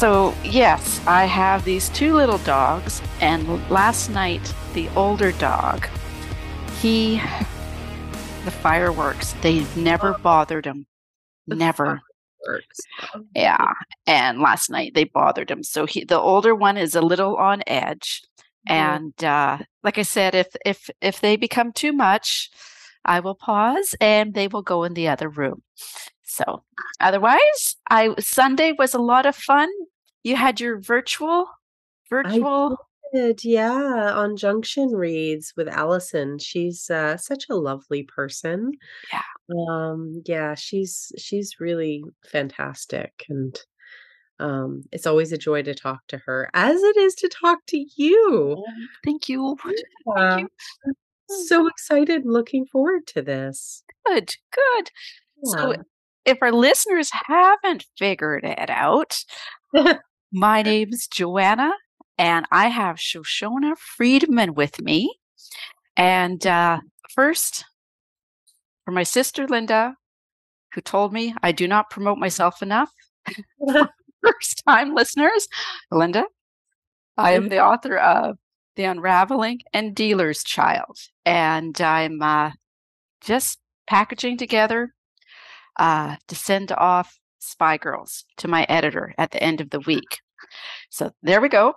So, yes, I have these two little dogs, and last night, the older dog, he, the fireworks, they never bothered him. Never. Yeah. And last night they bothered him. So he, the older one is a little on edge. And uh, like I said, if if if they become too much, I will pause and they will go in the other room. So otherwise, I Sunday was a lot of fun. You had your virtual virtual did, yeah, on Junction Reads with Allison. She's uh, such a lovely person. Yeah. Um, yeah, she's she's really fantastic and um, it's always a joy to talk to her, as it is to talk to you. Oh, thank you. Yeah. Thank you. So excited, looking forward to this. Good, good. So Yeah. If our listeners haven't figured it out, my name's Joanna and I have Shoshona Freedman with me. And uh, first, for my sister Linda, who told me I do not promote myself enough. First time listeners, Linda, I am the author of The Unraveling and Dealer's Child. And I'm uh, just packaging together uh, to send off Spy Girls to my editor at the end of the week. So there we go.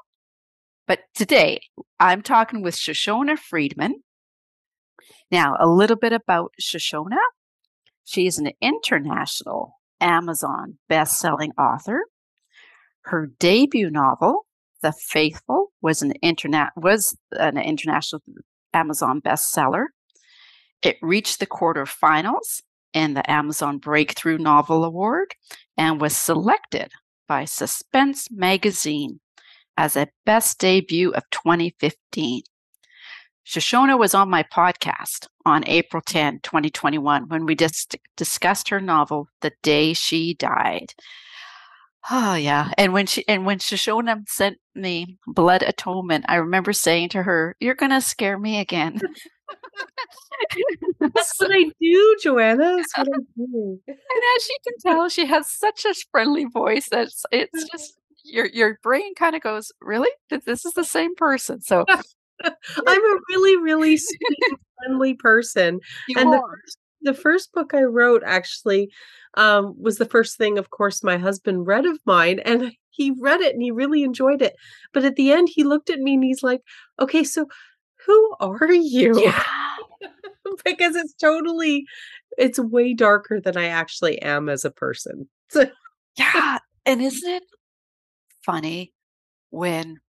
But today I'm talking with Shoshona Freedman. Now, a little bit about Shoshona. She is an international Amazon best-selling author. Her debut novel, The Faithful, was an internet was an international Amazon bestseller. It reached the quarterfinals in the Amazon Breakthrough Novel Award and was selected by Suspense Magazine as a best debut of 2015. Shoshona was on my podcast on April 10, 2021, when we just discussed her novel, The Day She Died. Oh yeah. And when she and when Shoshona sent me Blood Atonement, I remember saying to her, You're gonna scare me again. That's what I do, Joanna. That's what I do. And as you can tell, she has such a friendly voice that it's, it's just your your brain kind of goes, Really? This is the same person. So I'm a really, really sweet, friendly person. you And the are. first, the first book I wrote actually um, was the first thing, of course, my husband read of mine, and he read it and he really enjoyed it. But at the end, he looked at me and he's like, "Okay, so who are you?" Yeah. because it's totally, it's way darker than I actually am as a person. So, Yeah. And isn't it funny when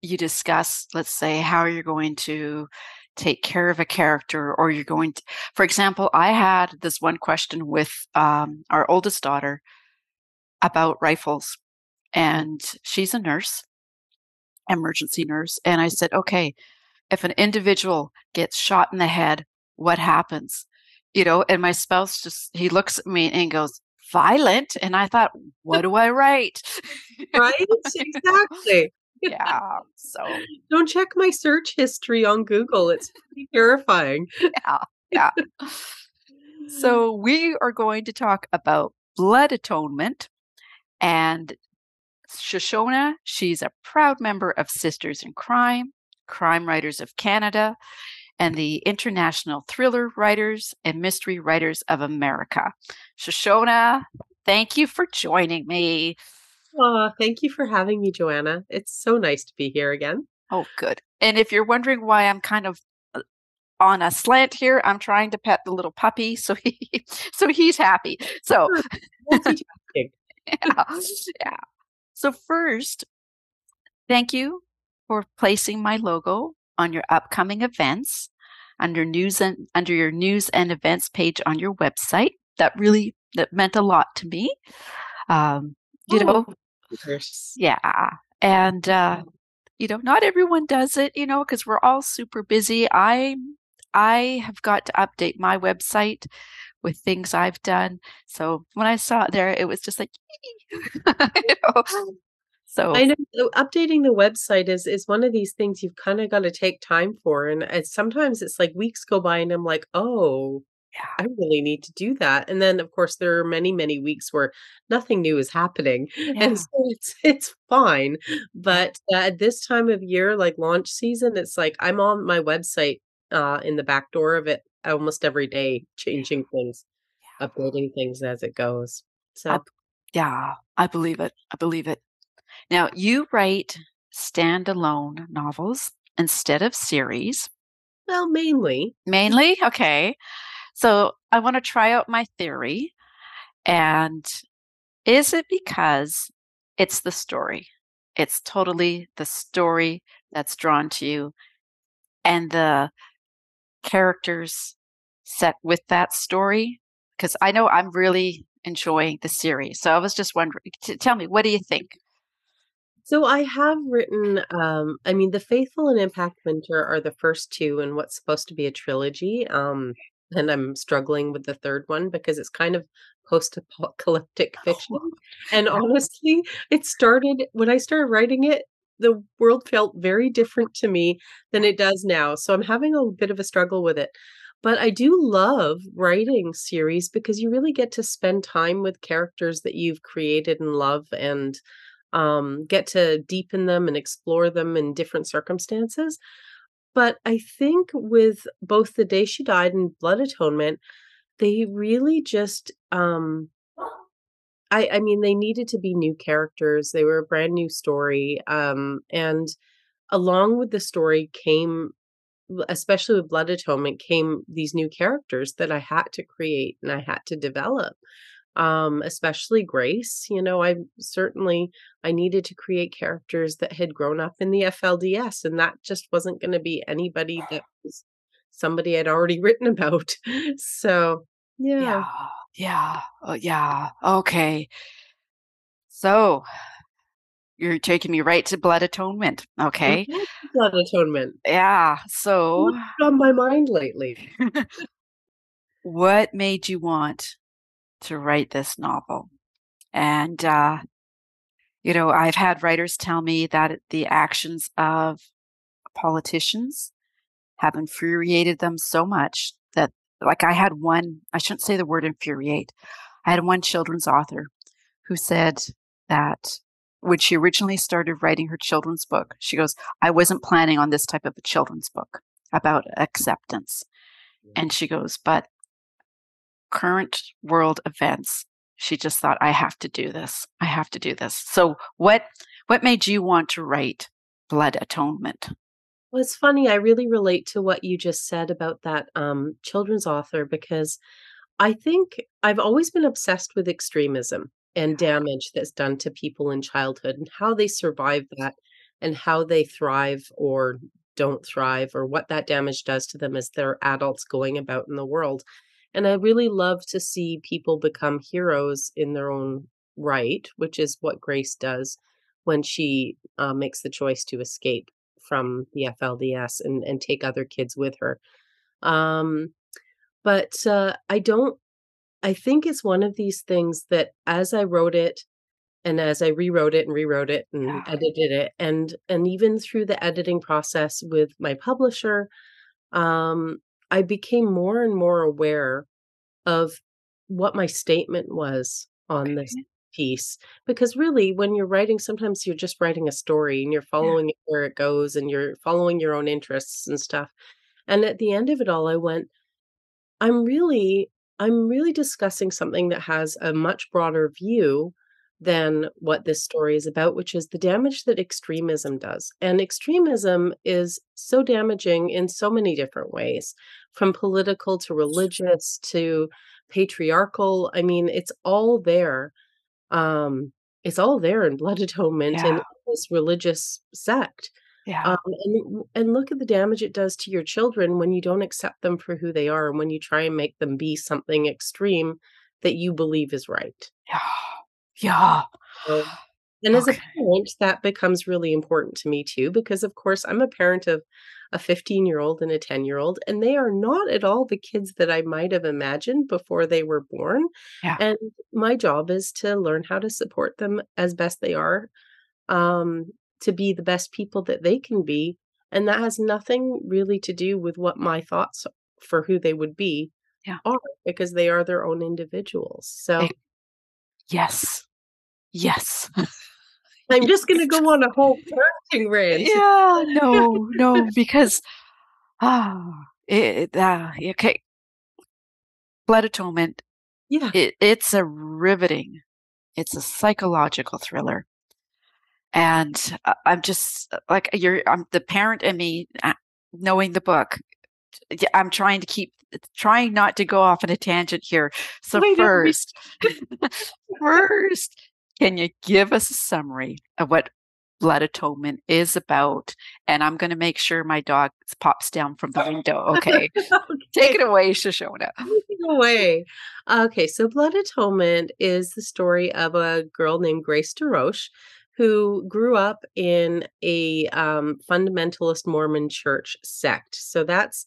you discuss, let's say, how you're going to take care of a character or you're going to, for example, I had this one question with um, our oldest daughter about rifles, and she's a nurse, emergency nurse. And I said, okay, if an individual gets shot in the head, what happens? You know, and my spouse just, he looks at me and goes, violent. And I thought, what do I write? right? exactly. yeah. So, Don't check my search history on Google. It's pretty terrifying. yeah. Yeah. So, we are going to talk about blood atonement. And Shoshona, she's a proud member of Sisters in Crime, Crime Writers of Canada, and the International Thriller Writers and Mystery Writers of America. Shoshona, thank you for joining me. Aw, thank you for having me, Joanna. It's so nice to be here again. Oh, good. And if you're wondering why I'm kind of uh, on a slant here, I'm trying to pet the little puppy, so he so he's happy. So yeah, yeah. So first, thank you for placing my logo on your upcoming events under news and under your news and events page on your website. That really that meant a lot to me. Um, you know, Oh, There's- yeah. And uh, you know, not everyone does it, you know, because we're all super busy. I I have got to update my website with things I've done. So when I saw it there, it was just like you know. So I know updating the website is is one of these things you've kind of got to take time for, and it's, sometimes it's like weeks go by, and I'm like, oh, I really need to do that, and then, of course, there are many, many weeks where nothing new is happening, and so it's it's fine, but, uh, at this time of year, like launch season, it's like I'm on my website, uh, in the back door of it almost every day, Yeah. changing things, Yeah. updating things as it goes, so Yeah, I believe it, I believe it. Now, you write standalone novels instead of series. Well, mainly. Mainly? Okay. So, I wanna try out my theory, and is it because it's the story? It's totally the story that's drawn to you and the characters set with that story? Because I know I'm really enjoying the series, so I was just wondering t tell me, what do you think? So, I have written, um I mean, The Faithful and Impact Winter are the first 2 in what's supposed to be a trilogy, um, and I'm struggling with the 3rd one because it's kind of post-apocalyptic fiction, and honestly, it started when I started writing it, the world felt very different to me than it does now, so I'm having a bit of a struggle with it, but I do love writing series because you really get to spend time with characters that you've created and love and, um, get to deepen them and explore them in different circumstances, but I think with both The Day She Died and Blood Atonement, they really just, um I I mean, they needed to be new characters, they were a brand new story, um, and along with the story came especially with Blood Atonement, came these new characters that I had to create and I had to develop, um, especially Grace, you know, I certainly I needed to create characters that had grown up in the FLDS, and that just wasn't gonna be anybody that was somebody I'd already written about, so, yeah. Yeah, yeah, oh, yeah, okay. So, you're taking me right to Blood Atonement, okay. Blood Atonement. Yeah, so What's on my mind lately? what made you want to write this novel? And, uh, you know, I've had writers tell me that the actions of politicians have infuriated them so much that like, I had one I shouldn't say the word infuriate. I had one children's author who said that when she originally started writing her children's book, she goes, "I wasn't planning on this type of a children's book about acceptance." And she goes, "But" "current world events," she just thought, "I have to do this. I have to do this." So, what what made you want to write Blood Atonement? Well, it's funny, I really relate to what you just said about that, um, children's author because I think I've always been obsessed with extremism and damage that's done to people in childhood and how they survive that and how they thrive or don't thrive or what that damage does to them as they're adults going about in the world, and I really love to see people become heroes in their own right, which is what Grace does when she, uh, makes the choice to escape from the FLDS and and take other kids with her, um, but, uh, I don't I think it's one of these things that as I wrote it and as I rewrote it and rewrote it and Yeah. edited it and and even through the editing process with my publisher, um, I became more and more aware of what my statement was on this piece, because really, when you're writing, sometimes you're just writing a story and you're Yeah. following it where it goes and you're following your own interests and stuff, and at the end of it all, I went, "I'm really I'm really discussing something that has a much broader view than what this story is about, which is the damage that extremism does," and extremism is so damaging in so many different ways, from political to religious to patriarchal, I mean, it's all there, um, it's all there in Blood Atonement Yeah. and this religious sect, Yeah. um, and and look at the damage it does to your children when you don't accept them for who they are and when you try and make them be something extreme that you believe is right. Yeah. Yeah. So and as a parent, that becomes really important to me too because, of course, I'm a parent of a fifteen-year-old and a ten-year-old, and they are not at all the kids that I might have imagined before they were born, Yeah. and my job is to learn how to support them as best they are, um, to be the best people that they can be, and that has nothing really to do with what my thoughts for who they would be. Yeah. are because they are their own individuals. So Yes. Yes. I'm just gonna go on a whole parenting rant. Yeah, no, no, because, ah, it ah, okay. Blood Atonement, Yeah. it it's a riveting it's a psychological thriller. And I'm just, uh, like, you're I'm the parent in me, uh, knowing the book, I'm trying to keep trying not to go off on a tangent here. So Wait, first first, can you give us a summary of what Blood Atonement is about? And I'm gonna make sure my dog pops down from the window, okay? Take it away, Shoshona. Take it away. Okay, so Blood Atonement is the story of a girl named Grace DeRoche who grew up in a, um, fundamentalist Mormon church sect. So that's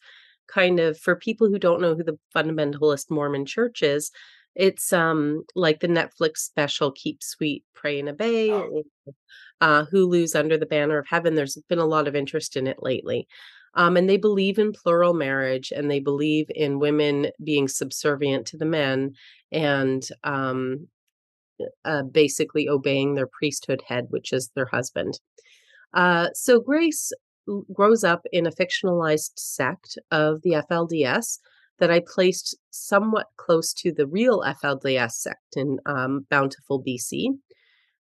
kind of for people who don't know who the fundamentalist Mormon church is, it's, um, like the Netflix special Keep Sweet, Pray and Obey, or, uh, Hulu's Under the Banner of Heaven. There's been a lot of interest in it lately. Um, and they believe in plural marriage, and they believe in women being subservient to the men and, um, uh, basically obeying their priesthood head, which is their husband. Uh, so Grace grows up in a fictionalized sect of the FLDS that I placed somewhat close to the real FLDS sect in, um, Bountiful, BC.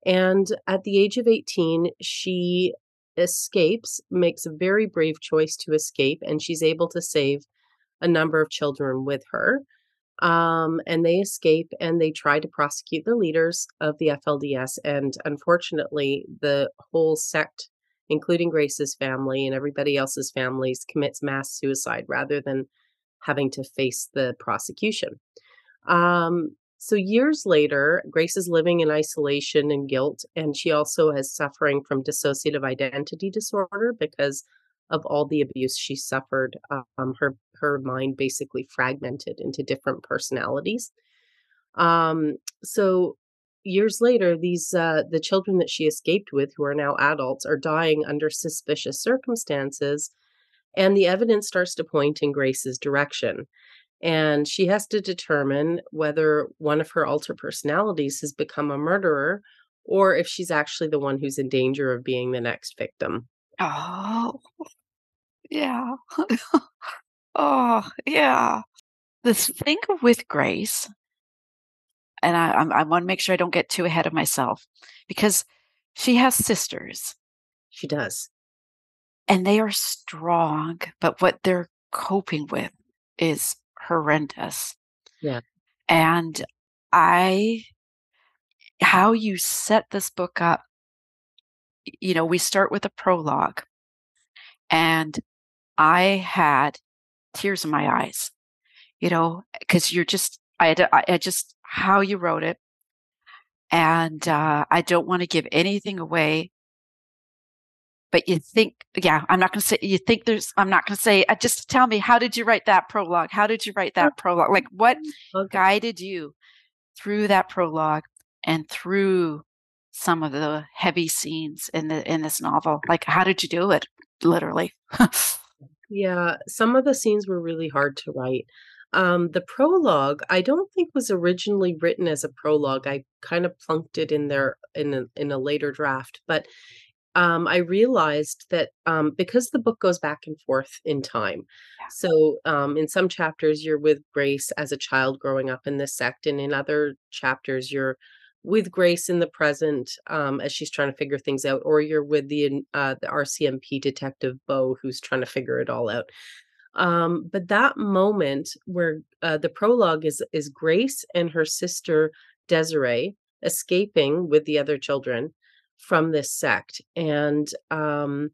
And at the age of 18, she escapes, makes a very brave choice to escape, and she's able to save a number of children with her. Um, and they escape, and they try to prosecute the leaders of the FLDS, and unfortunately, the whole sect, including Grace's family and everybody else's families, commits mass suicide rather than having to face the prosecution. Um, so years later, Grace is living in isolation and guilt, and she also is suffering from dissociative identity disorder because of all the abuse she suffered. Um, her her mind basically fragmented into different personalities. Um, so years later, these uh, the children that she escaped with, who are now adults, are dying under suspicious circumstances, and the evidence starts to point in Grace's direction. And she has to determine whether one of her alter personalities has become a murderer or if she's actually the one who's in danger of being the next victim. Oh. Yeah. Oh, yeah. This thing with Grace and I I'm I wanna make sure I don't get too ahead of myself, because she has sisters She does. And they are strong, but what they're coping with is horrendous. Yeah. And I how you set this book up you know, we start with a prologue, and I had tears in my eyes, you know, because you're just I had to I just how you wrote it and, uh, I don't wanna give anything away but you think yeah, I'm not gonna say you think there's I'm not gonna say uh, just tell me, how did you write that prologue? How did you write that prologue? Like, what Okay. guided you through that prologue and through some of the heavy scenes in the in this novel? Like, how did you do it? Literally. Yeah, some of the scenes were really hard to write. Um, the prologue, I don't think was originally written as a prologue. I kind of plunked it in there in a in a later draft, but, um, I realized that, um, because the book goes back and forth in time. Yeah. So, um, in some chapters, you're with Grace as a child growing up in this sect, and in other chapters, you're with Grace in the present, um, as she's trying to figure things out, or you're with the uh, the RCMP detective, Beau, who's trying to figure it all out. Um, but that moment where, uh, the prologue is is Grace and her sister, Desiree, escaping with the other children from this sect, and, um,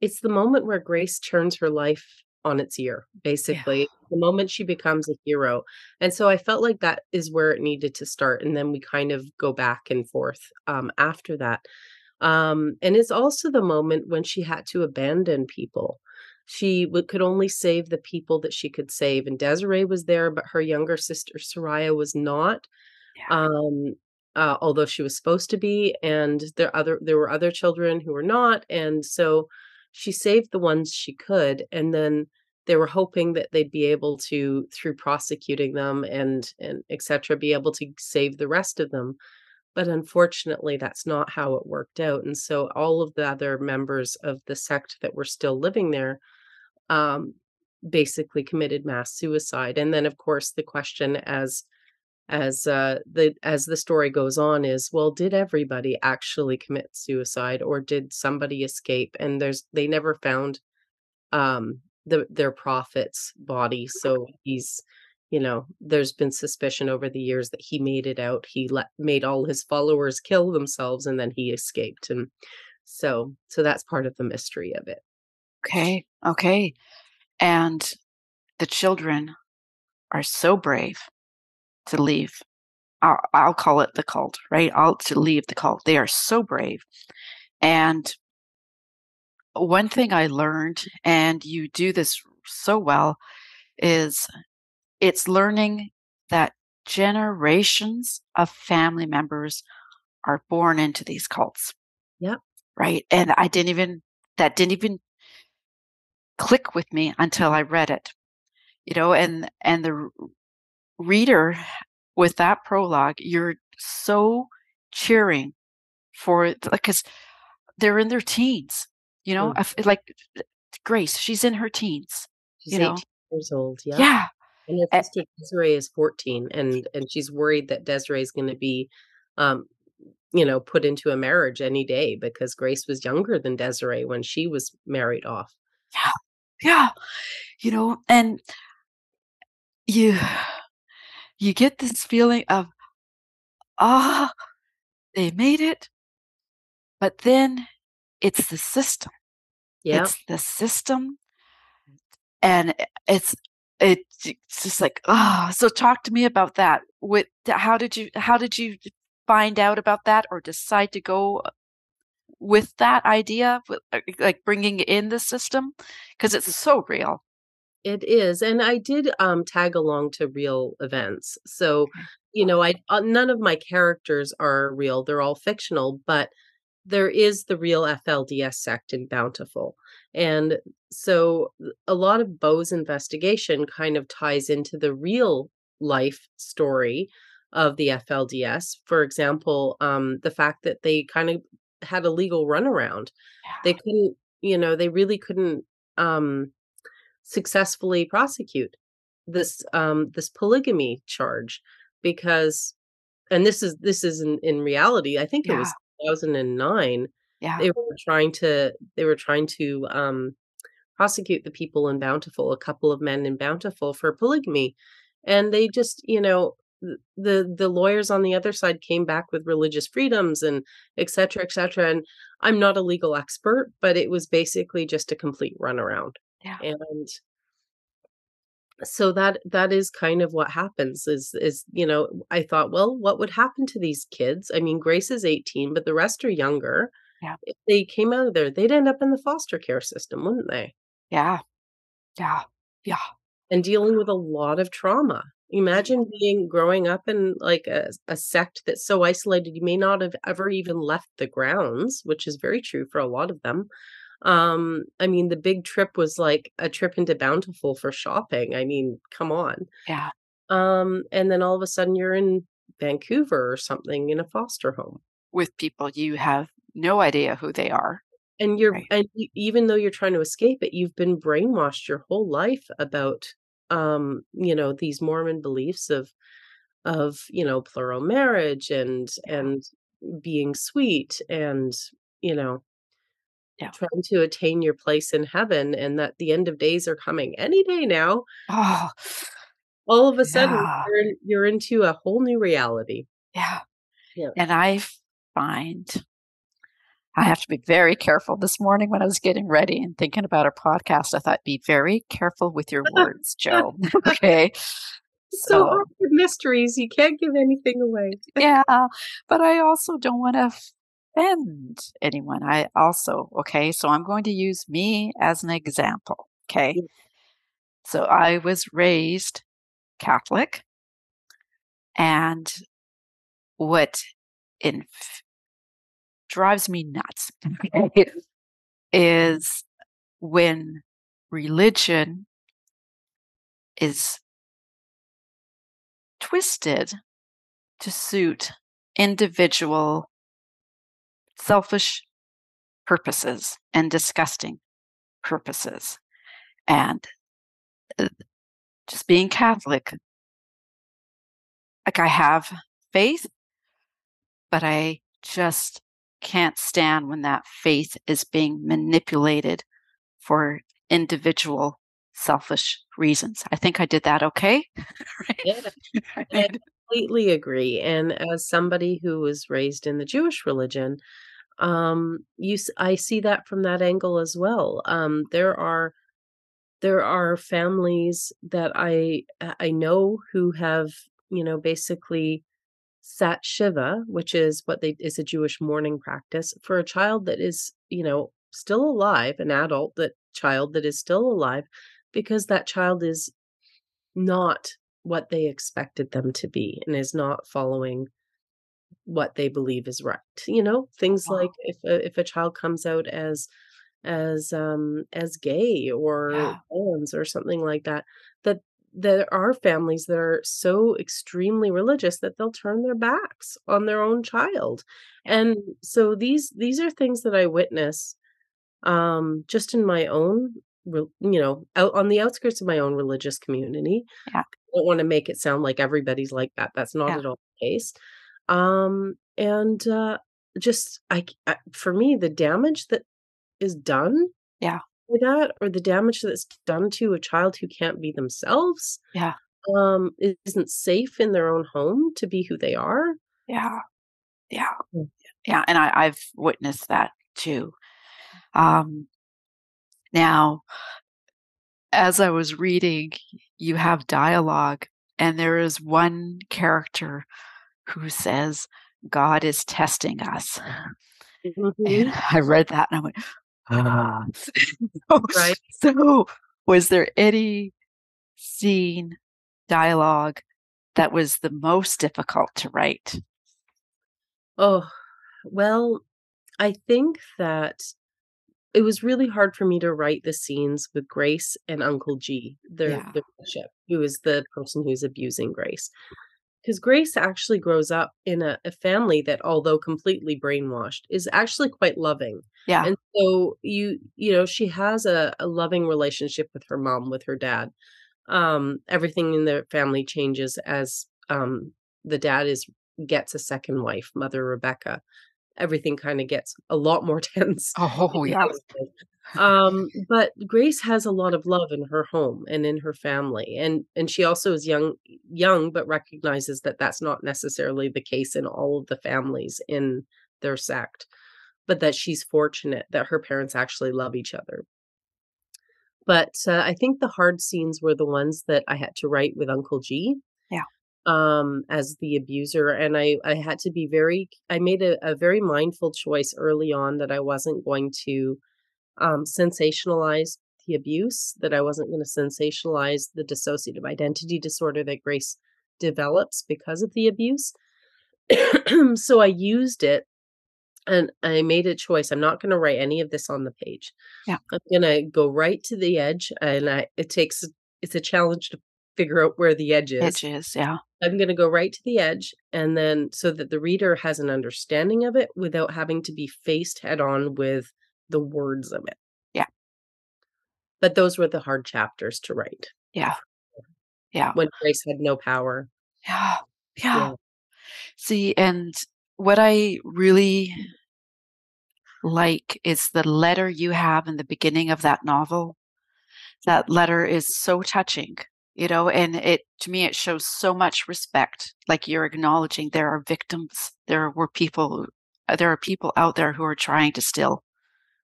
it's the moment where Grace turns her life on its ear, Yeah. basically, the moment she becomes a hero, and so I felt like that is where it needed to start, and then we kind of go back and forth, um, after that. Um, and it's also the moment when she had to abandon people. She would could only save the people that she could save, and Desiree was there, but her younger sister, Soraya, was not, Yeah. um, uh, although she was supposed to be, and there other there were other children who were not, and so she saved the ones she could, and then they were hoping that they'd be able to through prosecuting them and and etc be able to save the rest of them. But unfortunately that's not how it worked out and so all of the other members of the sect that were still living there um, basically committed mass suicide. And then of course the question as as uh, the as the story goes on is well did everybody actually commit suicide or did somebody escape? And there's they never found um the their prophet's body. So he's you know there's been suspicion over the years that he made it out. He let made all his followers kill themselves and then he escaped. And so so that's part of the mystery of it. Okay okay. And the children are so brave to leave. I'll, I'll call it the cult, right? I'll to leave the cult. They are so brave. And one thing I learned, and you do this so well, is it's learning that generations of family members are born into these cults. Yep. Right. And I didn't even, that didn't even click with me until I read it. You know, and, and the reader with that prologue, you're so cheering for because they're in their teens. You know, mm. like Grace, she's in her teens. She's you know? years old. Yeah. Yeah. And her sister Desiree is 14, and and she's worried that Desiree is going to be, um, you know, put into a marriage any day because Grace was younger than Desiree when she was married off. Yeah, yeah, you know, and you you get this feeling of, ah, they made it. But then it's the system. Yeah. It's the system. And it's it's just like oh so talk to me about that with how did you how did you find out about that or decide to go with that idea uh, like bringing in the system because it's so real it is, and I did, um, tag along to real events. So, you know, I uh, none of my characters are real, they're all fictional, but there is the real FLDS sect in Bountiful. And so a lot of Bo's investigation kind of ties into the real life story of the FLDS. For example, um, the fact that they kind of had a legal runaround. They couldn't, you know, they really couldn't um successfully prosecute this um this polygamy charge because and this is this is in, in reality i think yeah. it was 2009 yeah they were trying to they were trying to um prosecute the people in bountiful a couple of men in bountiful for polygamy and they just you know the the lawyers on the other side came back with religious freedoms and et cetera et cetera and i'm not a legal expert but it was basically just a complete runaround yeah. And so that that is kind of what happens is is you know i thought well what would happen to these kids? I mean grace is 18 but the rest are younger. Yeah. If they came out of there they'd end up in the foster care system wouldn't they? Yeah. Yeah. Yeah. And dealing with a lot of trauma. Imagine being growing up in like a, a sect that's so isolated you may not have ever even left the grounds which is very true for a lot of them um, I mean, the big trip was like a trip into Bountiful for shopping. I mean, come on. Yeah. Um, and then all of a sudden you're in Vancouver or something in a foster home with people you have no idea who they are. And you're right. and you, even though you're trying to escape it, you've been brainwashed your whole life about um, you know, these Mormon beliefs of of, you know, plural marriage and and being sweet and you know yeah. trying to attain your place in heaven and that the end of days are coming any day now. Oh, all of a sudden yeah. you're, in, you're into a whole new reality. Yeah. Yeah. And I find I have to be very careful. This morning when I was getting ready and thinking about our podcast, I thought, be very careful with your words, Joe. okay. So, so mysteries. You can't give anything away. yeah. But I also don't want to offend anyone. I also, okay, so I'm going to use me as an example. Okay. So I was raised Catholic. And what in, drives me nuts is when religion is twisted to suit individual selfish purposes and disgusting purposes. And uh, just being Catholic, like I have faith, but I just can't stand when that faith is being manipulated for individual selfish reasons. I think I did that okay. right? Yeah. I completely agree. And as somebody who was raised in the Jewish religion, um, you I see that from that angle as well. Um, there are there are families that I I know who have you know basically sat shiva, which is what they is a Jewish mourning practice for a child that is you know still alive, an adult that child that is still alive, because that child is not what they expected them to be and is not following what they believe is right you know things wow. like if a, if a child comes out as as um as gay or yeah. trans or something like that that there are families that are so extremely religious that they'll turn their backs on their own child and so these these are things that i witness um just in my own you know out on the outskirts of my own religious community. Yeah. i don't want to make it sound like everybody's like that. That's not yeah. at all the case. Um and uh just I, I for me the damage that is done yeah. that or the damage that's done to a child who can't be themselves yeah. um isn't safe in their own home to be who they are. Yeah. Yeah. Mm. yeah and i i've witnessed that too. Um now as i was reading you have dialogue and there is one character who says, God is testing us. Mm-hmm. And I read that and I went, ah. right. So, was there any scene, dialogue that was the most difficult to write? Oh, well, I think that it was really hard for me to write the scenes with Grace and Uncle G, the, yeah. the bishop, who is the person who's abusing Grace because Grace actually grows up in a, a, family that, although completely brainwashed, is actually quite loving. Yeah. And so you, you know, she has a, a loving relationship with her mom, with her dad. Um, everything in the family changes as um, the dad is gets a second wife, Mother Rebecca. Everything kind of gets a lot more tense. Oh yeah um but grace has a lot of love in her home and in her family and and she also is young young but recognizes that that's not necessarily the case in all of the families in their sect but that she's fortunate that her parents actually love each other. But uh, i think the hard scenes were the ones that i had to write with uncle g um as the abuser and i i had to be very i made a, a very mindful choice early on that i wasn't going to um, sensationalize the abuse, that I wasn't going to sensationalize the dissociative identity disorder that Grace develops because of the abuse. so I used it and I made a choice. I'm not going to write any of this on the page. Yeah. I'm going to go right to the edge and I it takes it's a challenge to figure out where the edge is. Edge is, yeah. I'm going to go right to the edge and then so that the reader has an understanding of it without having to be faced head on with the words of it. Yeah. But those were the hard chapters to write. Yeah. Yeah. When Grace had no power. Yeah. Yeah. yeah. See, and what I really like is the letter you have in the beginning of that novel. That letter is so touching, you know, and it to me it shows so much respect. Like you're acknowledging there are victims, there were people, uh, there are people out there who are trying to still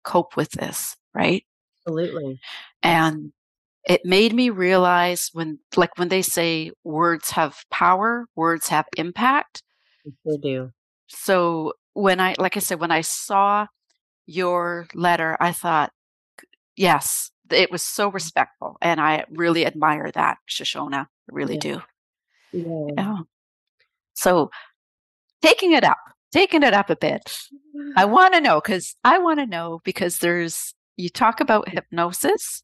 cope with this, right? Absolutely. And it made me realize when, like, when they say words have power, words have impact. They do. So when I, like I said, when I saw your letter, I thought, yes, it was so respectful. And I really admire that, Shoshona. I really yeah. do. Yeah. yeah. So taking it up, taking it up a bit. I want to know because I want to know because there's you talk about hypnosis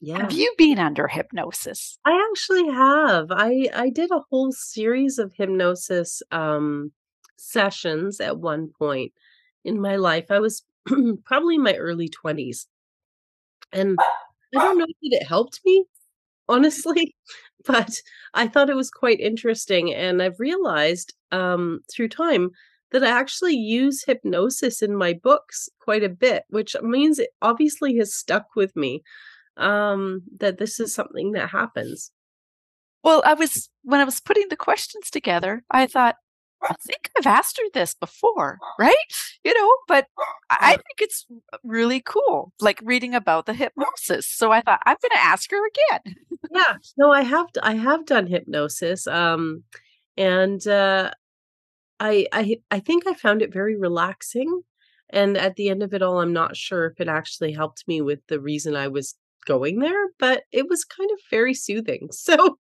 Yeah. Have you been under hypnosis? I actually have. I I did a whole series of hypnosis um sessions at one point in my life. I was probably in my early 20s. And I don't know that it helped me, honestly, but I thought it was quite interesting. And I've realized um, through time that I actually use hypnosis in my books quite a bit, which means it obviously has stuck with me um, that this is something that happens. Well, I was, when I was putting the questions together, I thought, I think I've asked her this before, right? You know, but I think it's really cool, like reading about the hypnosis. So I thought I'm going to ask her again. yeah, no, I have I have done hypnosis, um, and uh, I I I think I found it very relaxing. And at the end of it all, I'm not sure if it actually helped me with the reason I was going there, but it was kind of very soothing. So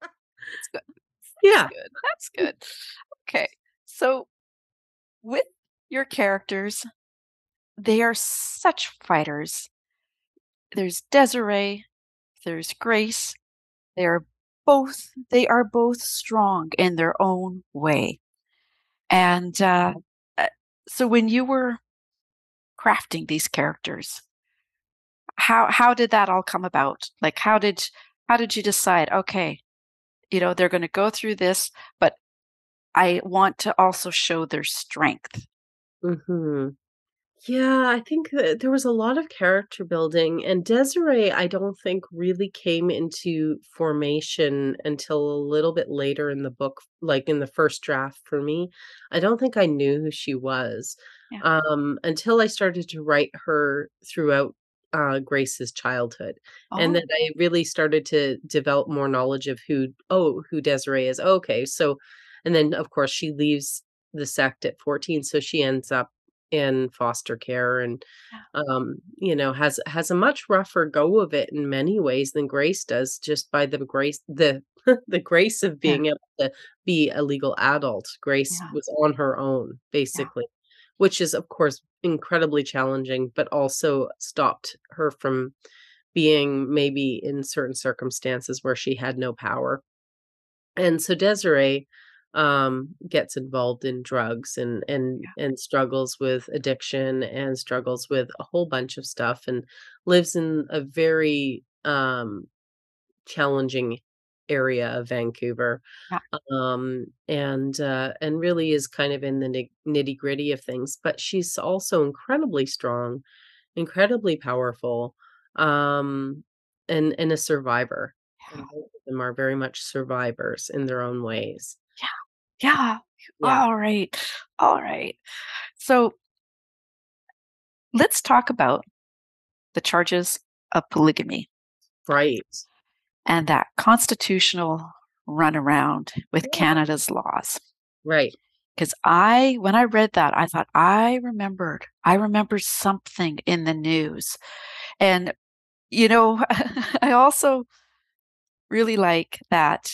That's good. yeah, Good. That's good. Okay. So with your characters, they are such fighters. There's Desiree, there's Grace. They are both they are both strong in their own way. And uh, uh, so when you were crafting these characters, how how did that all come about? Like how did how did you decide, okay, you know, they're going to go through this, but I want to also show their strength. hmm Yeah, I think that there was a lot of character building, and Desiree, I don't think really came into formation until a little bit later in the book, like in the first draft for me. I don't think I knew who she was Yeah. um, until I started to write her throughout uh, Grace's childhood, and Oh, then I really started to develop more knowledge of who, oh, who Desiree is. Okay, so, and then of course she leaves the sect at 14, so she ends up in foster care and um you know has has a much rougher go of it in many ways than Grace does just by the grace the the grace of Yeah. being able to be a legal adult Grace Yeah. was on her own Yeah. basically which is of course incredibly challenging but also stopped her from being maybe in certain circumstances where she had no power and so Desiree um, gets involved in drugs and and Yeah. and struggles with addiction and struggles with a whole bunch of stuff and lives in a very um, challenging area of Vancouver Yeah. um, and uh, and really is kind of in the nitty gritty of things. But she's also incredibly strong, incredibly powerful, um, and and a survivor. Yeah. And both of them are very much survivors in their own ways. Yeah. Yeah. All right. All right. So let's talk about the charges of polygamy Right. and that constitutional runaround with Yeah. Canada's laws. Right. Because I, when I read that, I thought, I remembered, I remembered something in the news. And, you know, I also really like that.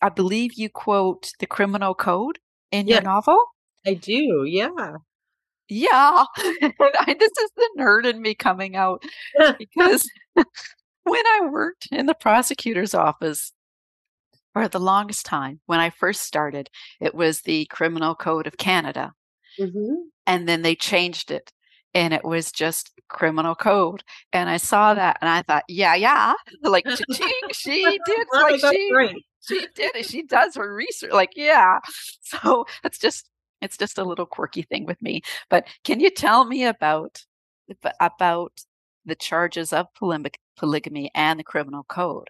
I believe you quote the criminal code in your novel. I do. Yeah. Yeah. I, this is the nerd in me coming out because when I worked in the prosecutor's office for the longest time, when I first started, it was the Criminal Code of Canada. Mhm. And then they changed it and it was just criminal code. And I saw that and I thought, yeah, yeah. Like she did like she. She did it. She does her research. Like, yeah. So it's just it's just a little quirky thing with me. But can you tell me about about the charges of polymi- polygamy and the criminal code?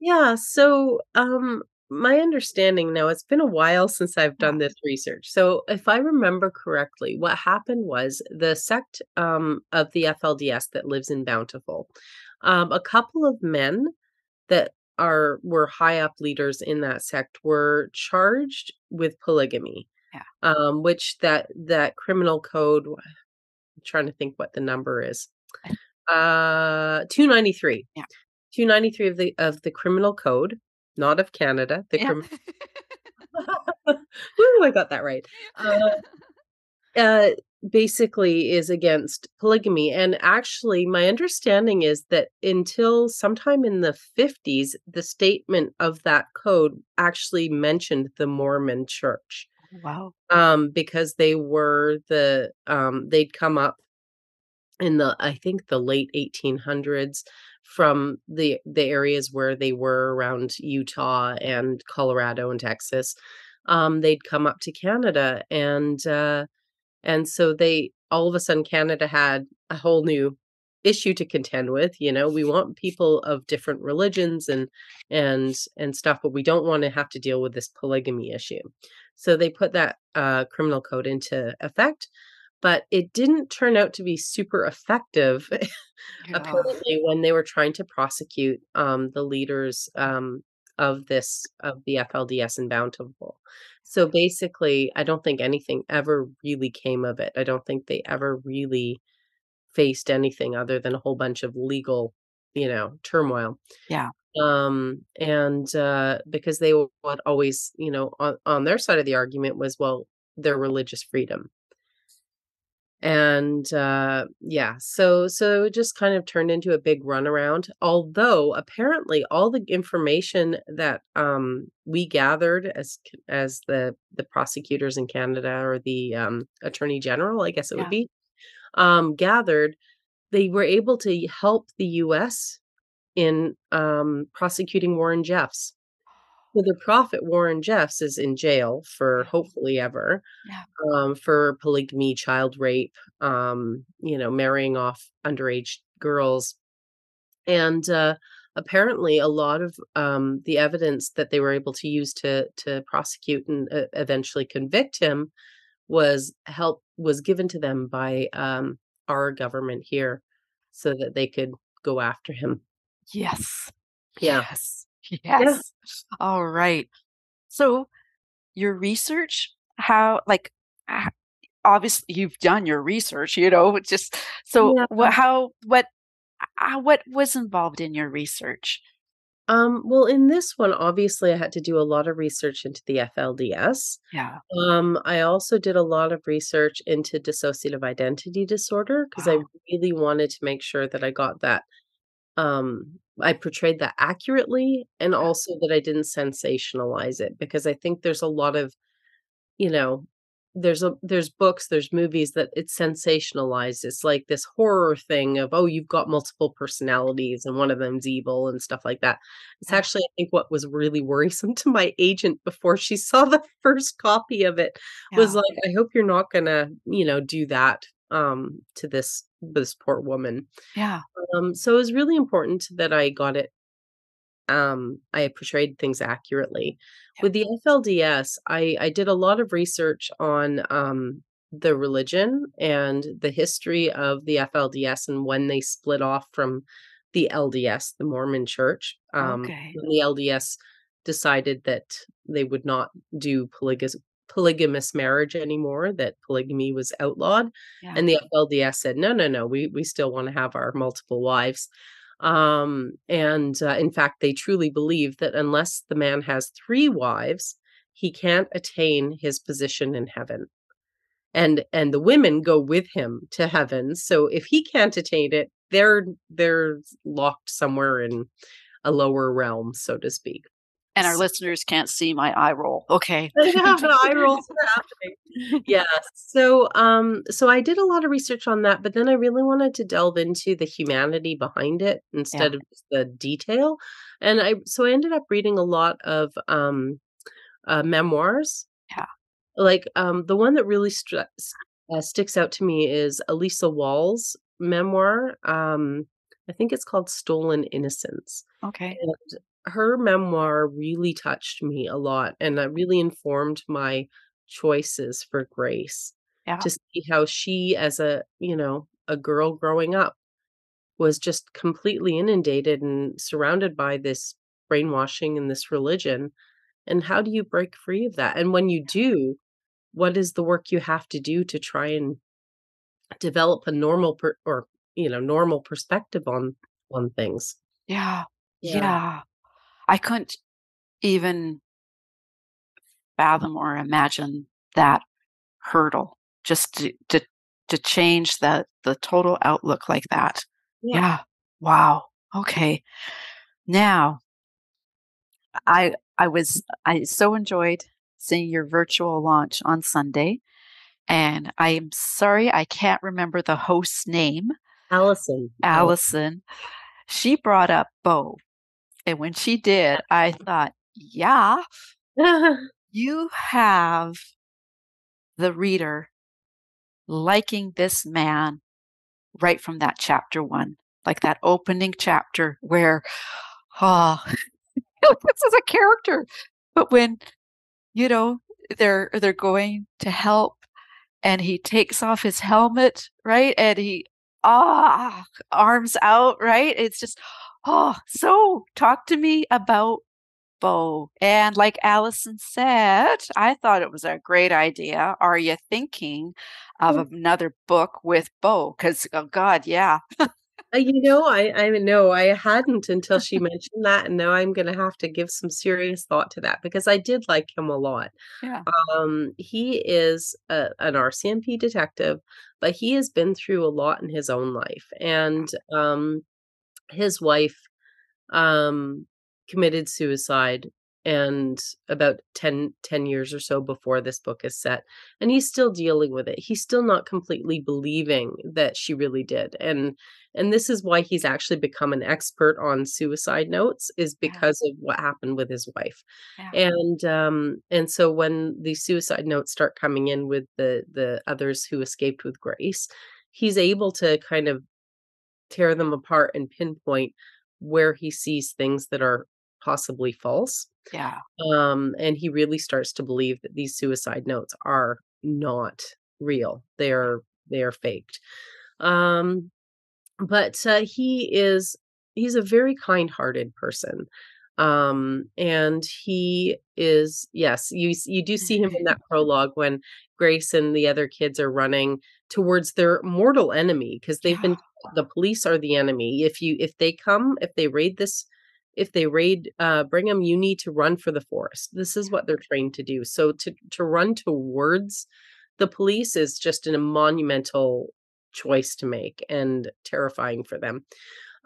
Yeah, so um my understanding now it's been a while since I've done this research. So if I remember correctly, what happened was the sect um of the FLDS that lives in Bountiful. Um a couple of men that are were high up leaders in that sect were charged with polygamy. Yeah. Um which that that criminal code I'm trying to think what the number is. Uh 293. Yeah. 293 of the of the criminal code, not of Canada. The Yeah. crim Woo, I got that right. Uh, uh, basically is against polygamy. And actually, my understanding is that until sometime in the 50s, the statement of that code actually mentioned the Mormon church. Wow. Um, because they were the, um, they'd come up in the, I think the late 1800s from the the areas where they were around Utah and Colorado and Texas. Um, they'd come up to Canada and uh and so they all of a sudden Canada had a whole new issue to contend with you know we want people of different religions and and and stuff but we don't want to have to deal with this polygamy issue so they put that uh, criminal code into effect but it didn't turn out to be super effective yeah. apparently when they were trying to prosecute um, the leaders um, of this of the FLDS and Bountiful. So basically, I don't think anything ever really came of it. I don't think they ever really faced anything other than a whole bunch of legal, you know, turmoil. Yeah. Um, and uh, because they would always, you know, on, on their side of the argument was, well, their religious freedom and uh yeah so so it just kind of turned into a big runaround although apparently all the information that um we gathered as as the the prosecutors in canada or the um attorney general i guess it yeah. would be um gathered they were able to help the us in um prosecuting warren jeffs so the prophet Warren Jeffs is in jail for hopefully ever, yeah. um, for polygamy, child rape, um, you know, marrying off underage girls, and uh, apparently a lot of um, the evidence that they were able to use to to prosecute and uh, eventually convict him was help was given to them by um, our government here, so that they could go after him. Yes. Yeah. Yes. Yes. All right. So your research, how like obviously you've done your research, you know, just so Yeah. what how what uh, what was involved in your research? Um, well, in this one, obviously, I had to do a lot of research into the FLDS. Yeah. Um, I also did a lot of research into dissociative identity disorder because I Wow. really wanted to make sure that I got that um I portrayed that accurately and also that I didn't sensationalize it because I think there's a lot of, you know, there's a there's books, there's movies that it's sensationalized. It's like this horror thing of, oh, you've got multiple personalities and one of them's evil and stuff like that. It's actually, I think, what was really worrisome to my agent before she saw the first copy of it was like, I hope you're not gonna, you know, do that um to this this poor woman. Yeah. Um, so it was really important that I got it um, I portrayed things accurately. Yeah. With the FLDS, I I did a lot of research on, um, the religion and the history of the FLDS and when they split off from the LDS, the Mormon Church. Um, Okay. when the LDS decided that they would not do polygas polygamous marriage anymore, that polygamy was outlawed, Yeah. and the FLDS said, "No, no, no, we we still wanna have our multiple wives." Um, and, uh, in fact, they truly believe that unless the man has 3 wives, he can't attain his position in heaven. And and the women go with him to heaven, so if he can't attain it, they're they're locked somewhere in a lower realm, so to speak. And our listeners can't see my eye roll. Okay. I the eye happening. Yeah, so, um, so I did a lot of research on that, but then I really wanted to delve into the humanity behind it Yeah. instead of just the detail, and I so I ended up reading a lot of, um, uh, memoirs. Yeah. Like, um, the one that really str s uh, sticks out to me is Elissa Wall's memoir, um, I think it's called Stolen Innocence, Okay. and her memoir really touched me a lot, and that really informed my choices for Grace Yeah. to see how she, as a, you know, a girl growing up, was just completely inundated and surrounded by this brainwashing and this religion, and how do you break free of that? And when you do, what is the work you have to do to try and develop a normal per or, you know, normal perspective on on things? Yeah. Yeah. Yeah. I couldn't even fathom or imagine that hurdle just to to to change the the total outlook like that. Yeah. Yeah. Wow. Okay. Now, I I was I so enjoyed seeing your virtual launch on Sunday, and I am sorry I can't remember the host's name, Allison. Allison. She brought up Bo, and when she did, I thought, yeah, you have the reader liking this man right from that chapter one, like that opening chapter where, oh, this is a character. But when, you know, they're they're going to help and he takes off his helmet, right? And he ah arms out, right? It's just oh, so talk to me about Bo. And like Allison said, I thought it was a great idea. Are you thinking of Mm. another book with Bo? Because oh God, yeah. Uh, you know, I I know I hadn't until she mentioned that, and now I'm gonna have to give some serious thought to that because I did like him a lot. Yeah. Um, he is a, an RCMP detective, but he has been through a lot in his own life, and um, his wife um committed suicide and about 10, 10 years or so before this book is set and he's still dealing with it he's still not completely believing that she really did and and this is why he's actually become an expert on suicide notes is Yeah. because of what happened with his wife Yeah. and um and so when the suicide notes start coming in with the the others who escaped with grace he's able to kind of tear them apart and pinpoint where he sees things that are possibly false Yeah. um and he really starts to believe that these suicide notes are not real. They're they are faked. Um but uh, he is he's a very kind-hearted person um and he is yes you you do see him in that prologue when grace and the other kids are running towards their mortal enemy because they've been the police are the enemy. If you if they come if they raid this if they raid uh Brigham you need to run for the forest. This is what they're trained to do. So to to run towards the police is just a monumental choice to make and terrifying for them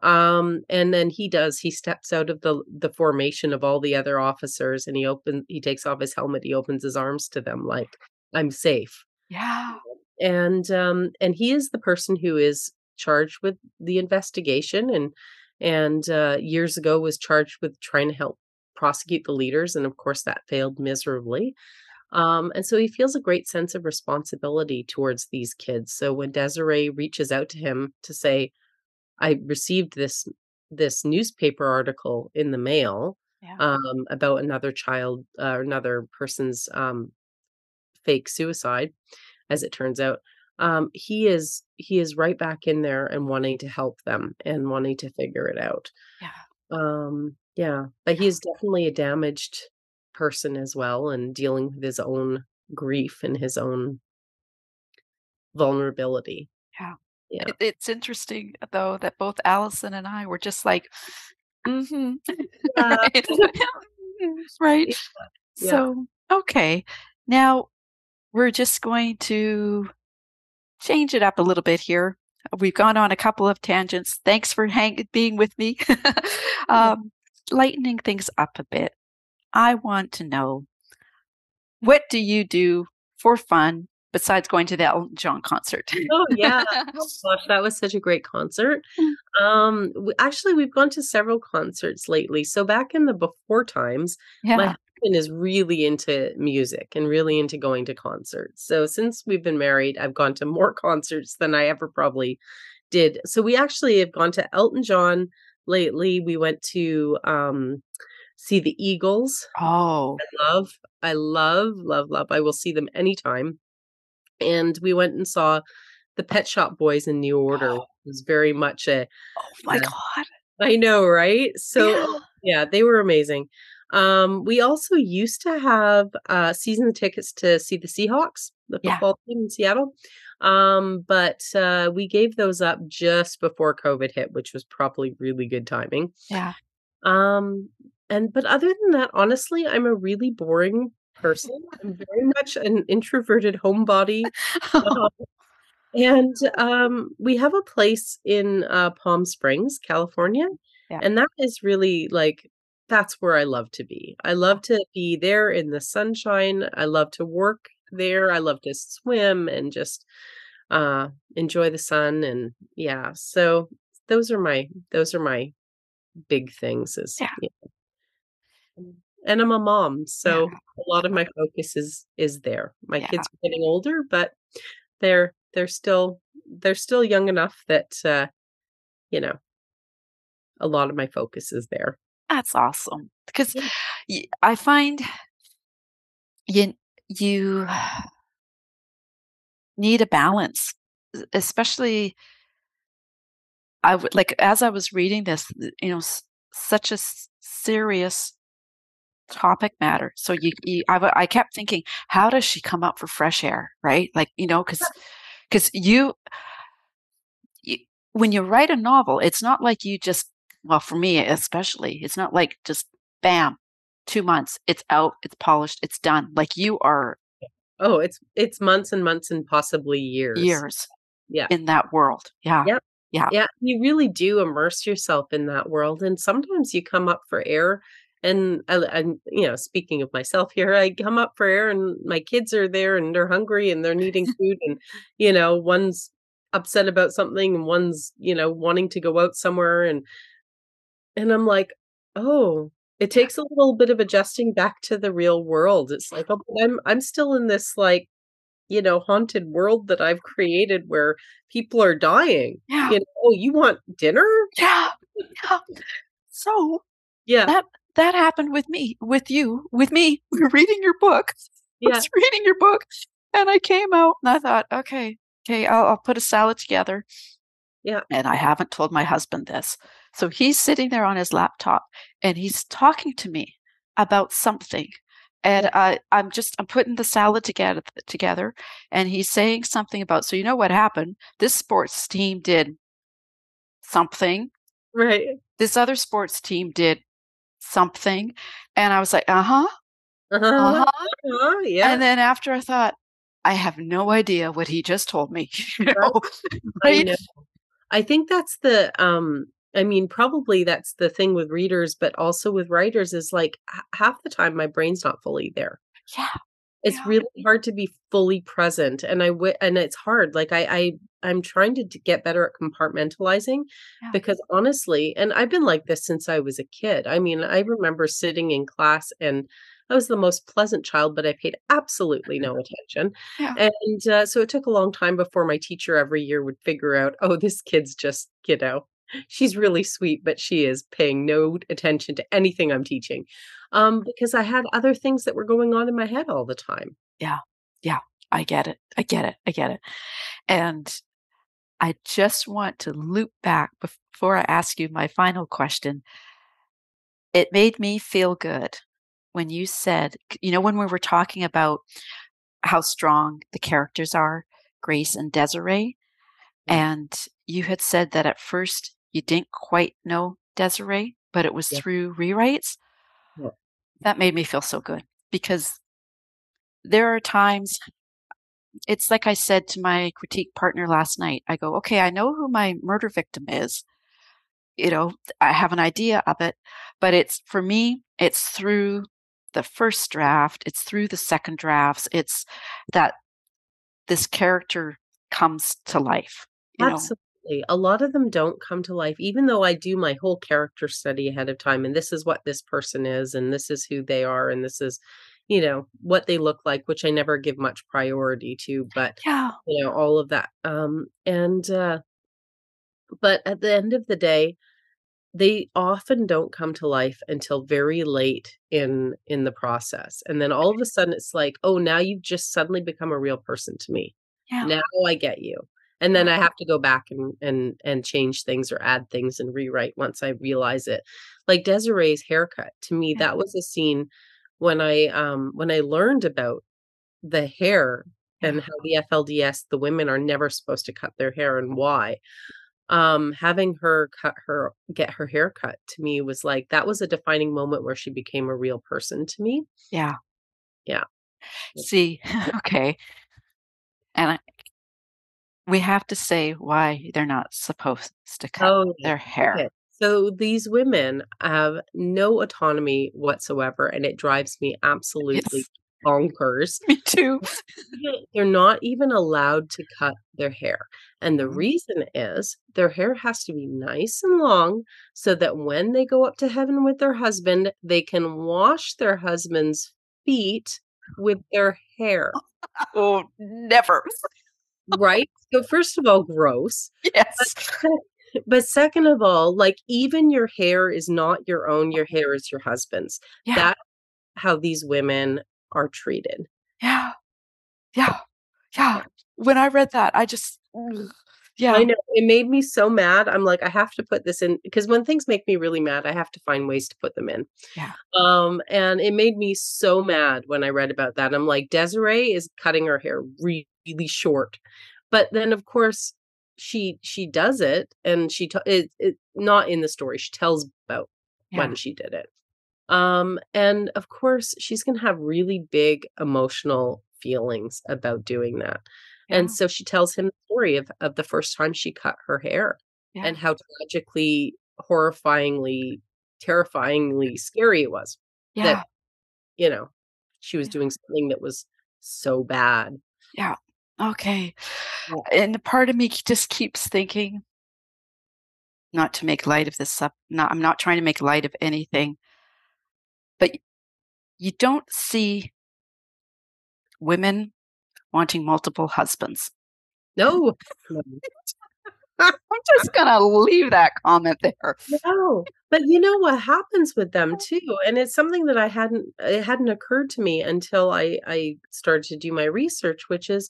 um and then he does he steps out of the the formation of all the other officers and he open he takes off his helmet he opens his arms to them like i'm safe. Yeah. and um and he is the person who is charged with the investigation and and uh years ago was charged with trying to help prosecute the leaders and of course that failed miserably. Um and so he feels a great sense of responsibility towards these kids. So when desiree reaches out to him to say i received this this newspaper article in the mail Yeah. um about another child uh, another person's um fake suicide as it turns out um he is he is right back in there and wanting to help them and wanting to figure it out Yeah. um yeah but he is definitely a damaged person as well and dealing with his own grief and his own vulnerability Yeah. It, it's interesting though that both Allison and I were just like, mm-hmm. Yeah. right. right. Yeah. So, okay. Now we're just going to change it up a little bit here. We've gone on a couple of tangents. Thanks for hang- being with me. um, lightening things up a bit. I want to know what do you do for fun besides going to the Elton John concert? oh yeah gosh that was such a great concert Mm. um w- actually we've gone to several concerts lately so back in the before times my husband is really into music and really into going to concerts. So since we've been married, I've gone to more concerts than I ever probably did. So we actually have gone to Elton John lately. We went to um see the Eagles. Oh, I love, I love, love, love. I will see them anytime. And we went and saw the Pet Shop Boys in New Order. Oh. It was very much a oh my Yeah. God. I know, right? So Yeah. yeah, they were amazing. Um, we also used to have uh season tickets to see the Seahawks, the Yeah. football team in Seattle. Um, but uh we gave those up just before COVID hit, which was probably really good timing. Yeah. Um, and but other than that, honestly, I'm a really boring person. I'm very much an introverted homebody. Um, And, um, we have a place in, uh, Palm Springs, California, Yeah. and that is really, like that's where I love to be. I love to be there in the sunshine, I love to work there, I love to swim and just, uh, enjoy the sun, and yeah, so those are my those are my big things is Yeah. And I'm a mom, Yeah. so a lot of my focus is is there. My Yeah. kids are getting older, but they're they're still they're still young enough that, uh, you know a lot of my focus is there. That's awesome, 'cause Yeah. I find you you need a balance, especially I would like, as I was reading this, you know, s such a s serious topic matter, so you you I I kept thinking, "How does she come up for fresh air?" Right? Like, you know, cause, cause you y when you write a novel, it's not like you just well, for me especially, it's not like just bam, 2 months, it's out, it's polished, it's done, like, you are Oh, it's it's months and months and possibly years. years Yeah. in that world. Yeah. Yep. Yeah. Yeah, you really do immerse yourself in that world, and sometimes you come up for air, and I l and, you know, speaking of myself here, I come up for air, and my kids are there, and they're hungry, and they're needing food, and, you know, one's upset about something, and one's, you know, wanting to go out somewhere, and and I'm like, "Oh," it takes a little bit of adjusting back to the real world, it's like, "Oh, I'm I'm still in this, like, you know, haunted world that I've created where people are dying." Yeah. You know, "Oh, you want dinner?" Yeah. Yeah. So, Yeah. that that happened with me with you, with me reading your book. I was reading your book, and I came out, and I thought, okay, I'll I'll put a salad together." Yeah. And I haven't told my husband this. So he's sitting there on his laptop, and he's talking to me about something, and I I'm just I'm putting the salad together together, and he's saying something about, "So you know what happened? This sports team did" "something. Right. This other sports team did something." And I was like, "Uh-huh. Uh-huh. Uh-huh." Uh-huh, yeah. And then after I thought, "I have no idea what he just told me." You Right. know? I know. I think that's the, um I mean, probably that's the thing with readers, but also with writers is, like, ha half the time my brain's not fully there. Yeah. It's Yeah. really hard to be fully present, and I and it's hard, like, I I I'm trying to d get better at compartmentalizing Yeah. because, honestly and I've been like this since I was a kid, I mean, I remember sitting in class, and I was the most pleasant child, but I paid absolutely no attention, Yeah. and, uh, so it took a long time before my teacher every year would figure out, "Oh, this kid's just, you know, she's really sweet, but she is paying no attention to anything I'm teaching." Um, because I had other things that were going on in my head all the time. Yeah. Yeah. I get it. I get it. I get it. And I just want to loop back before I ask you my final question. It made me feel good when you said you know, when we were talking about how strong the characters are, Grace and Desiree, Mm. and you had said that at first you didn't quite know Desiree, but it was Yeah. through rewrites? Yeah. That made me feel so good because there are times it's like I said to my critique partner last night, I go, "Okay, I know who my murder victim is." You know, I have an idea of it, but it's for me, it's through the 1st draft, it's through the 2nd drafts, it's that this character comes to life, you know? Absolutely. A lot of them don't come to life, even though I do my whole character study ahead of time, and this is what this person is, and this is who they are, and this is, you know, what they look like, which I never give much priority to, but, Yeah. you know, all of that, um, and, uh but at the end of the day, they often don't come to life until very late in in the process, and then all of a sudden, it's like, "Oh, now you've just suddenly become a real person to me. Yeah. Now I get you." And then I have to go back and and and change things or add things and rewrite once I realize it. Like Desiree's haircut, to me, Yeah. that was a scene when I, um when I learned about the hair and how the FLDS, the women are never supposed to cut their hair and why. Um, having her cut her get her hair cut to me was like that was a defining moment where she became a real person to me. Yeah. Yeah. See, okay. And I we have to say why they're not supposed to cut Oh, their hair. Okay. So these women have no autonomy whatsoever, and it drives me absolutely Yes. bonkers. Me too. They're not even allowed to cut their hair. And the Mhm. reason is their hair has to be nice and long so that when they go up to heaven with their husband, they can wash their husband's feet with their hair. Oh, never. Right? So, first of all, gross. Yes. But second of all, like even your hair is not your own, your hair is your husband's. Yeah. That's how these women are treated. Yeah. Yeah. Yeah. When I read that, I just, yeah. I know it made me so mad. I'm like, I have to put this in because when things make me really mad, I have to find ways to put them in. Yeah. Um, and it made me so mad when I read about that. I'm like, Desiree is cutting her hair really, really short, but then of course she she does it, and she t- it, it not in the story. She tells about Yeah. when she did it. Um, and of course she's gonna have really big emotional feelings about doing that. Yeah. And so she tells him the story of, of the first time she cut her hair Yeah. and how tragically, horrifyingly, terrifyingly scary it was. yeah. That, you know, she was Yeah. doing something that was so bad. Okay. Yeah. And a part of me just keeps thinking, not to make light of this up, not, I'm not trying to make light of anything, but you don't see women wanting multiple husbands. No, no, I'm just going to leave that comment there. no. But you know what happens with them too, and it's something that I hadn't it hadn't occurred to me until I I started to do my research, which is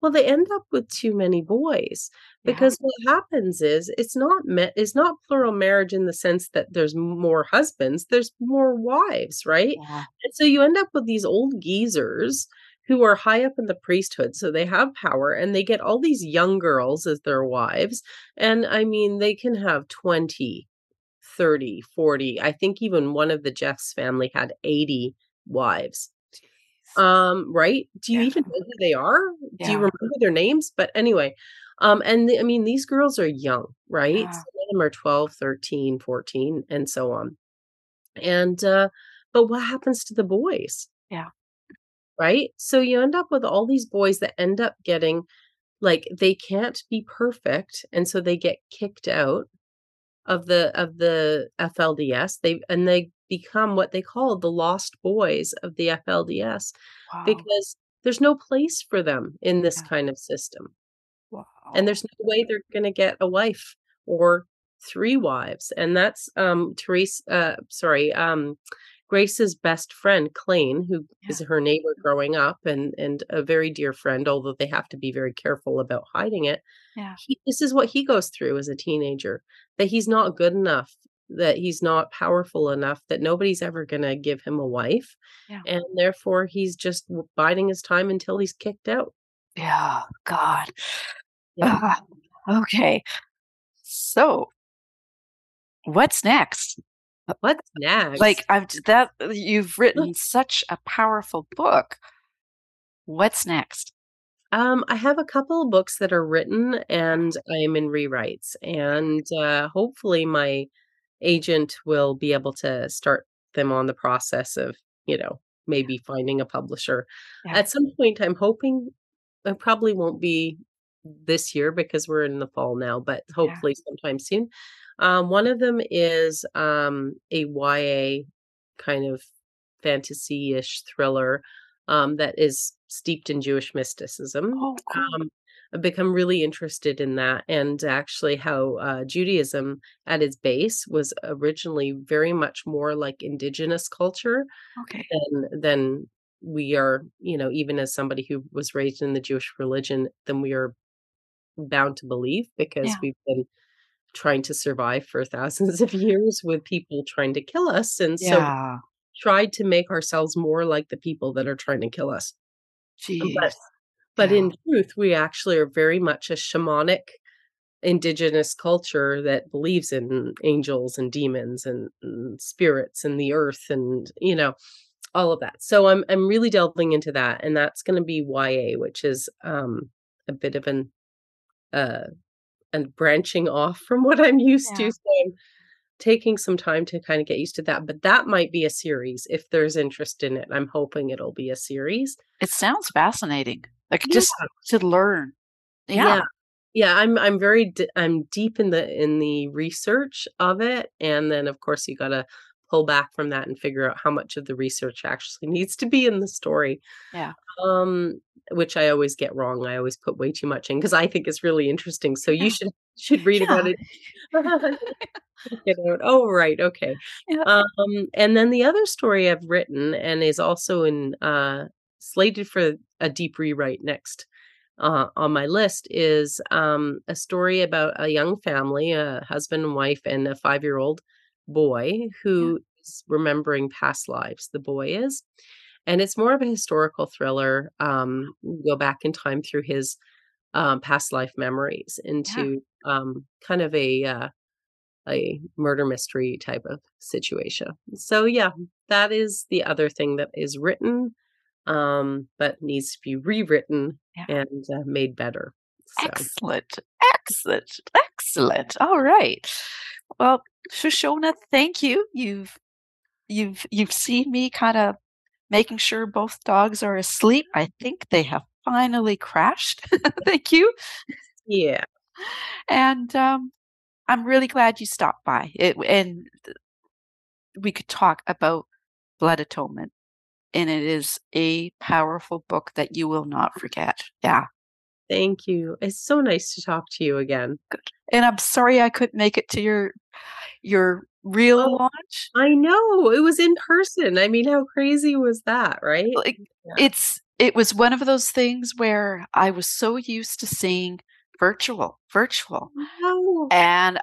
well, they end up with too many boys. Yeah. Because what happens is it's not me- it's not plural marriage in the sense that there's more husbands, there's more wives, right? Yeah. And so you end up with these old geezers who are high up in the priesthood, so they have power and they get all these young girls as their wives. And I mean, they can have 20, 30, 40. I think even one of the Jeffs family had 80 wives. Um, right? Do you Yeah. even know who they are? Do you remember their names? But anyway, um, and the, I mean, these girls are young, right? Yeah. Some of them are 12, 13, 14, and so on. And, uh, but what happens to the boys? Yeah. Right? So you end up with all these boys that end up getting like they can't be perfect, and so they get kicked out of the of the FLDS. They and they become what they call the lost boys of the FLDS Wow. because there's no place for them in this Yeah. kind of system. wow. And there's no way they're going to get a wife or three wives. And that's um Therese uh sorry, um Grace's best friend Clane, who is her neighbor growing up and and a very dear friend, although they have to be very careful about hiding it. Yeah. He, this is what he goes through as a teenager that he's not good enough, that he's not powerful enough, that nobody's ever going to give him a wife. Yeah. And therefore, he's just biding his time until he's kicked out. Yeah. God. Yeah. Ah, okay. So, what's next? What's next? Like I've that you've written such a powerful book. What's next? Um, I have a couple of books that are written and I am in rewrites, and uh, hopefully my agent will be able to start them on the process of, you know, maybe finding a publisher. Yeah. At some point, I'm hoping it probably won't be this year because we're in the fall now, but hopefully sometime soon. Um, one of them is um, a YA kind of fantasy-ish thriller um, that is steeped in Jewish mysticism. Oh, cool. I've become really interested in that, and actually, how uh, Judaism at its base was originally very much more like indigenous culture okay. than than we are. You know, even as somebody who was raised in the Jewish religion, than we are bound to believe because Yeah. we've been trying to survive for thousands of years with people trying to kill us, and so Yeah. tried to make ourselves more like the people that are trying to kill us. Jeez. But but Yeah. in truth, we actually are very much a shamanic indigenous culture that believes in angels and demons and, and spirits and the earth and you know all of that. So I'm I'm really delving into that and that's going to be YA which is um a bit of an uh and branching off from what I'm used Yeah. to. So I'm taking some time to kind of get used to that. But that might be a series if there's interest in it. I'm hoping it'll be a series. It sounds fascinating. Like Yeah. just to learn. Yeah. Yeah, I'm I'm very d- I'm deep in the in the research of it and then of course you got to pull back from that and figure out how much of the research actually needs to be in the story. Yeah. Um which I always get wrong. I always put way too much in because I think it's really interesting. So you should should read about it. Get out. Oh, right. Okay. Yeah. Um, and then the other story I've written and is also in uh slated for a deep rewrite next uh, on my list is um, a story about a young family, a husband and wife, and a five year old boy who is remembering past lives. The boy is. And it's more of a historical thriller. Um, go back in time through his um, past life memories into um, kind of a uh, a murder mystery type of situation. So yeah, that is the other thing that is written, um, but needs to be rewritten Yeah. and uh, made better. So Excellent. Excellent. Excellent. All right. Well, Shoshona, thank you. You've you've you've seen me kind of making sure both dogs are asleep. I think they have finally crashed. thank you. yeah, And um I'm really glad you stopped by. It and we could talk about blood atonement. And it is a powerful book that you will not forget. Yeah. thank you. It's so nice to talk to you again. Good. And I'm sorry I couldn't make it to your your real Oh. launch. I know it was in person. I mean, how crazy was that, right? Like Yeah. it's it was one of those things where I was so used to seeing virtual, virtual. Wow. And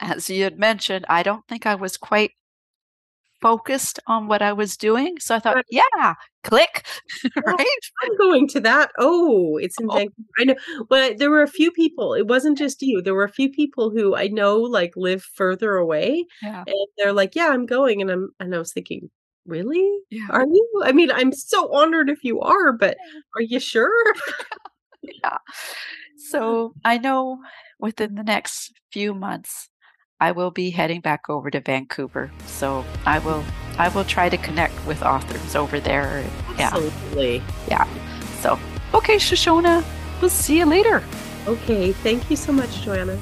as you had mentioned, I don't think I was quite focused on what I was doing. So I thought, yeah, click, right? I'm going to that. Oh, it's in Oh. Vancouver. I know. Well, there were a few people. It wasn't just you. There were a few people who I know like live further away, Yeah. and they're like, "Yeah, I'm going." And I'm and I was thinking, "Really? Yeah. Are you? I mean, I'm so honored if you are, but are you sure?" Yeah. So I know within the next few months I will be heading back over to Vancouver. So I will I will try to connect with authors over there. Yeah. Absolutely. Yeah. So okay, Shoshona, we'll see you later. Okay. Thank you so much, Joanna.